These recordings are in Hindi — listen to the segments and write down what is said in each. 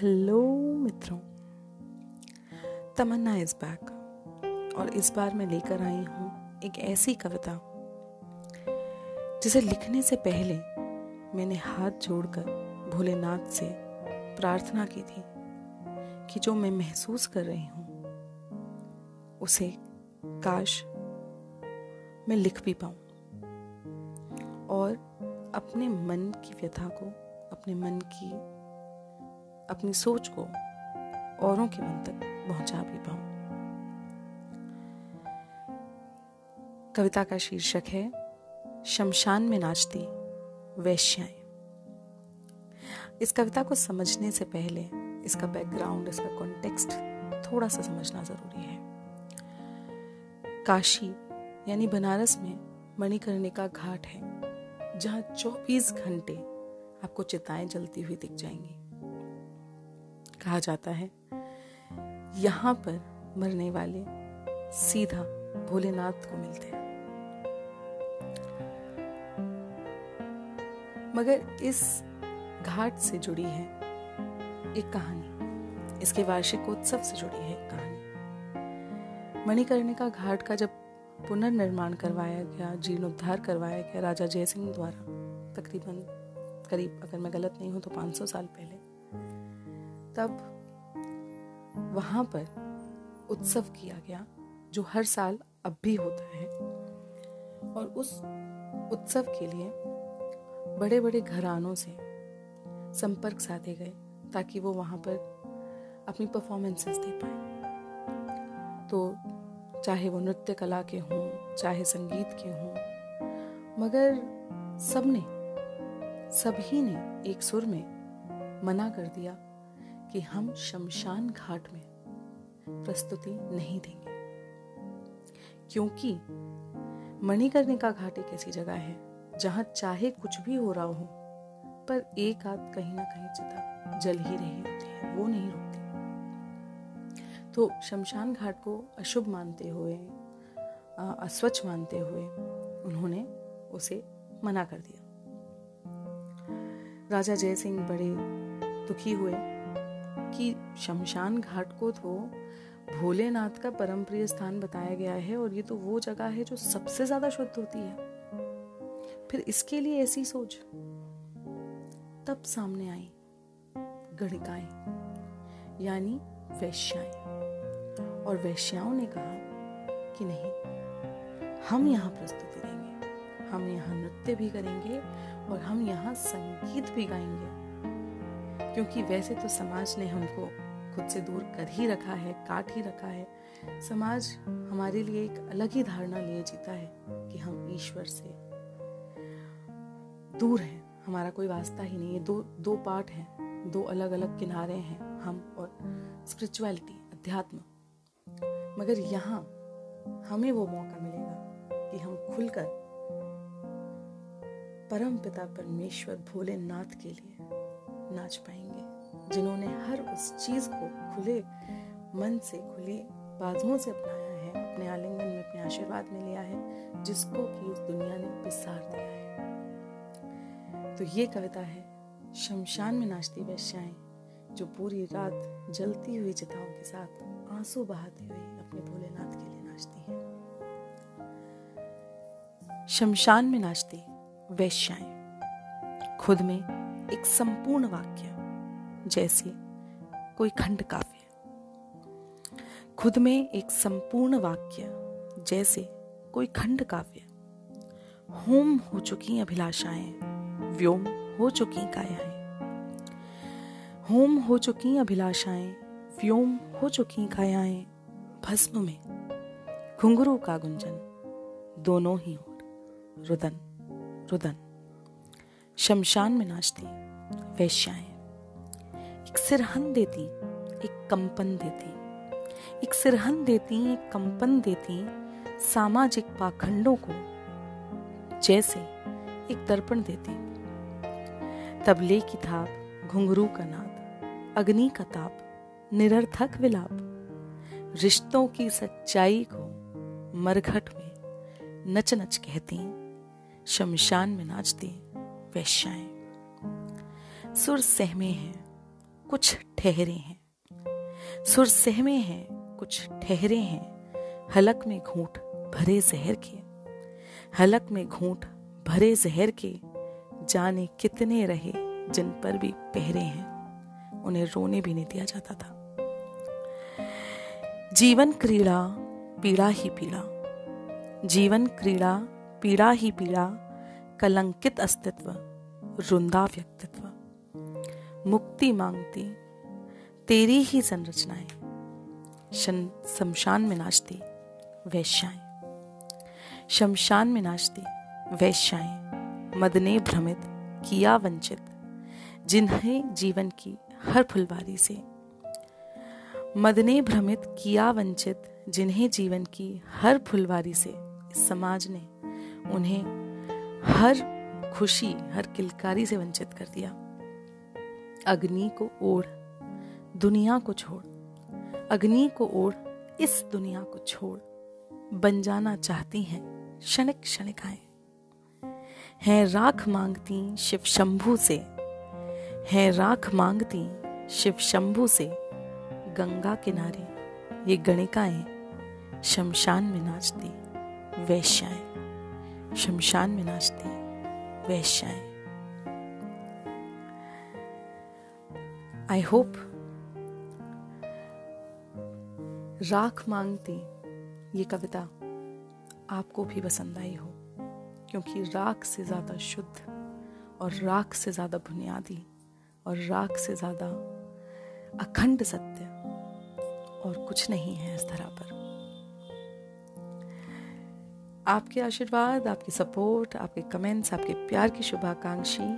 हेलो मित्रों, तमन्ना इज़ बैक और इस बार मैं लेकर आई हूँ एक ऐसी कविता, जिसे लिखने से पहले मैंने हाथ जोड़कर भोलेनाथ से प्रार्थना की थी कि जो मैं महसूस कर रही हूँ, उसे काश मैं लिख भी पाऊँ। और अपने मन की व्यथा को, अपने मन की अपनी सोच को औरों के मन तक पहुँचा भी पाऊँ। कविता का शीर्षक है, शमशान में नाचती वैश्याएँ। इस कविता को समझने से पहले इसका बैकग्राउंड इसका कॉन्टेक्स्ट थोड़ा सा समझना ज़रूरी है। काशी, यानी बनारस में मणिकर्णिका घाट है, जहाँ 24 घंटे आपको चिताएँ जलती हुई दिख जाएँगी। कहा जाता है। यहाँ पर मरने वाले सीधा भोलेनाथ को मिलते हैं। मगर इस घाट से जुड़ी है एक कहानी। इसके वार्षिकोत्सव से जुड़ी है एक कहानी। मणिकर्णिका घाट का जब पुनर्निर्माण करवाया गया जीर्णोद्धार करवाया गया राजा जयसिंह द्वारा, तकरीबन करीब अगर मैं गलत नहीं हूँ तो 500 साल पहले। तब वहाँ पर उत्सव किया गया, जो हर साल अब भी होता है। और उस उत्सव के लिए बड़े बड़े घरानों से संपर्क साधे गए, ताकि वो वहाँ पर अपनी परफॉर्मेंसेस दे पाए। तो चाहे वो नृत्य कला के हों, चाहे संगीत के हों, मगर सबने, सभी ने एक सुर में मना कर दिया कि हम शमशान घाट में प्रस्तुति नहीं देंगे। क्योंकि मणिकर्णिका घाट एक ऐसी जगह है, जहाँ चाहे कुछ भी हो रहा हो, पर एक आध कहीं ना कहीं चिता जल ही रही होती है, वो नहीं रुकती। तो शमशान घाट को अशुभ मानते हुए अस्वच्छ मानते हुए उन्होंने उसे मना कर दिया। राजा जय सिंह बड़े दुखी हुए शमशान घाट को तो भोलेनाथ का परम प्रिय स्थान बताया गया है और ये तो वो जगह है जो सबसे ज़्यादा शुद्ध होती है। फिर इसके लिए ऐसी सोच। तब सामने आई। गणिकाएँ, यानी वैश्याएँ। और वैश्याओं ने कहा कि नहीं, हम यहाँ प्रस्तुति देंगे हम यहाँ नृत्य भी करेंगे और हम यहाँ संगीत भी गाएँगे। क्योंकि वैसे तो समाज ने हमको खुद से दूर कर ही रखा है, काट ही रखा है। समाज हमारे लिए एक अलग ही धारणा लिए जीता है कि हम ईश्वर से दूर हैं। हमारा कोई वास्ता ही नहीं है। दो दो पार्ट हैं, दो अलग अलग किनारे हैं, हम और स्पिरिचुअलिटी अध्यात्म। मगर यहाँ हमें वो मौका मिलेगा कि हम खुलकर परम पिता परमेश्वर भोलेनाथ के लिए नाच पाएँगे। जिन्होंने हर उस चीज़ को खुले मन से, खुले बाजुओं से अपनाया है, अपने आलिंगन में, अपने आशीर्वाद में लिया है, जिसको कि उस दुनिया ने विसार दिया है। तो ये कविता है, शमशान में नाचती वैश्याएँ, जो पूरी रात जलती हुई चिताओं के साथ आँसू बहाती हुई अपने भोलेनाथ के लिए नाचती है। शमशान में नाचती वैश्याएँ, खुद में एक संपूर्ण वाक्य। जैसे। कोई खंड काव्य। खुद में एक संपूर्ण वाक्य, जैसे कोई खंड काव्य। होम हो चुकी अभिलाषाएँ, व्योम हो चुकी कायाएँ। होम हो चुकी अभिलाषाएँ, व्योम हो चुकी कायाएँ। भस्म में घुंघरू का गुंजन, दोनों ही ओर रुदन रुदन। शमशान में नाचती वैश्याएँ। एक सिरहन देती, एक कंपन देती। एक सिरहन देती, एक कंपन देती सामाजिक पाखंडों को, जैसे एक दर्पण देती। तबले की थाप, घुंघरू का नाद अग्नि का ताप, निरर्थक विलाप। रिश्तों की सच्चाई को मरघट में नच नच कहती, शमशान में नाचती, वैश्याएँ। सुर सहमे हैं कुछ ठहरे हैं। सुर सहमे हैं, कुछ ठहरे हैं। हलक में घूंट भरे जहर के। हलक में घूंट भरे जहर के। जाने कितने रहे जिन पर भी पहरे हैं। उन्हें रोने भी नहीं दिया जाता था। जीवन क्रीड़ा पीड़ा ही पीड़ा। जीवन क्रीड़ा पीड़ा ही पीड़ा। कलंकित अस्तित्व, रुंदा व्यक्तित्व। मुक्ति मांगती। तेरी ही संरचनाएँ। शमशान में नाचती, वैश्याएँ। शमशान में नाचती, वैश्याएँ। मदने भ्रमित, किया वंचित। जिन्हें जीवन की हर फुलवारी से। मदने भ्रमित, किया वंचित। जिन्हें जीवन की हर फुलवारी से। समाज ने उन्हें हर खुशी, हर किलकारी से वंचित कर दिया। अग्नि को ओढ़, दुनिया को छोड़। अग्नि को ओढ़, इस दुनिया को छोड़। बन जाना चाहती हैं, क्षणिक क्षणिकाएँ। हैं राख मांगती शिव शंभु से। हैं राख मांगती शिव शंभु से। गंगा किनारे ये गणिकाएँ शमशान में नाचती, वैश्याएँ। शमशान में नाचती, वैश्याएँ। आई होप राख मांगती ये कविता आपको भी पसंद आई हो, क्योंकि राख से ज़्यादा शुद्ध और राख से ज़्यादा बुनियादी और राख से ज़्यादा अखंड सत्य और कुछ नहीं है इस तरह पर। आपके आशीर्वाद, आपकी सपोर्ट, आपके कमेंट्स आपके प्यार की शुभाकांक्षी,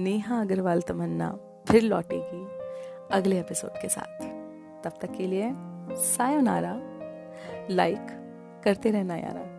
नेहा अग्रवाल तमन्ना फिर लौटेगी। अगले एपिसोड के साथ। तब तक के लिए सायोनारा लाइक करते रहना यारा।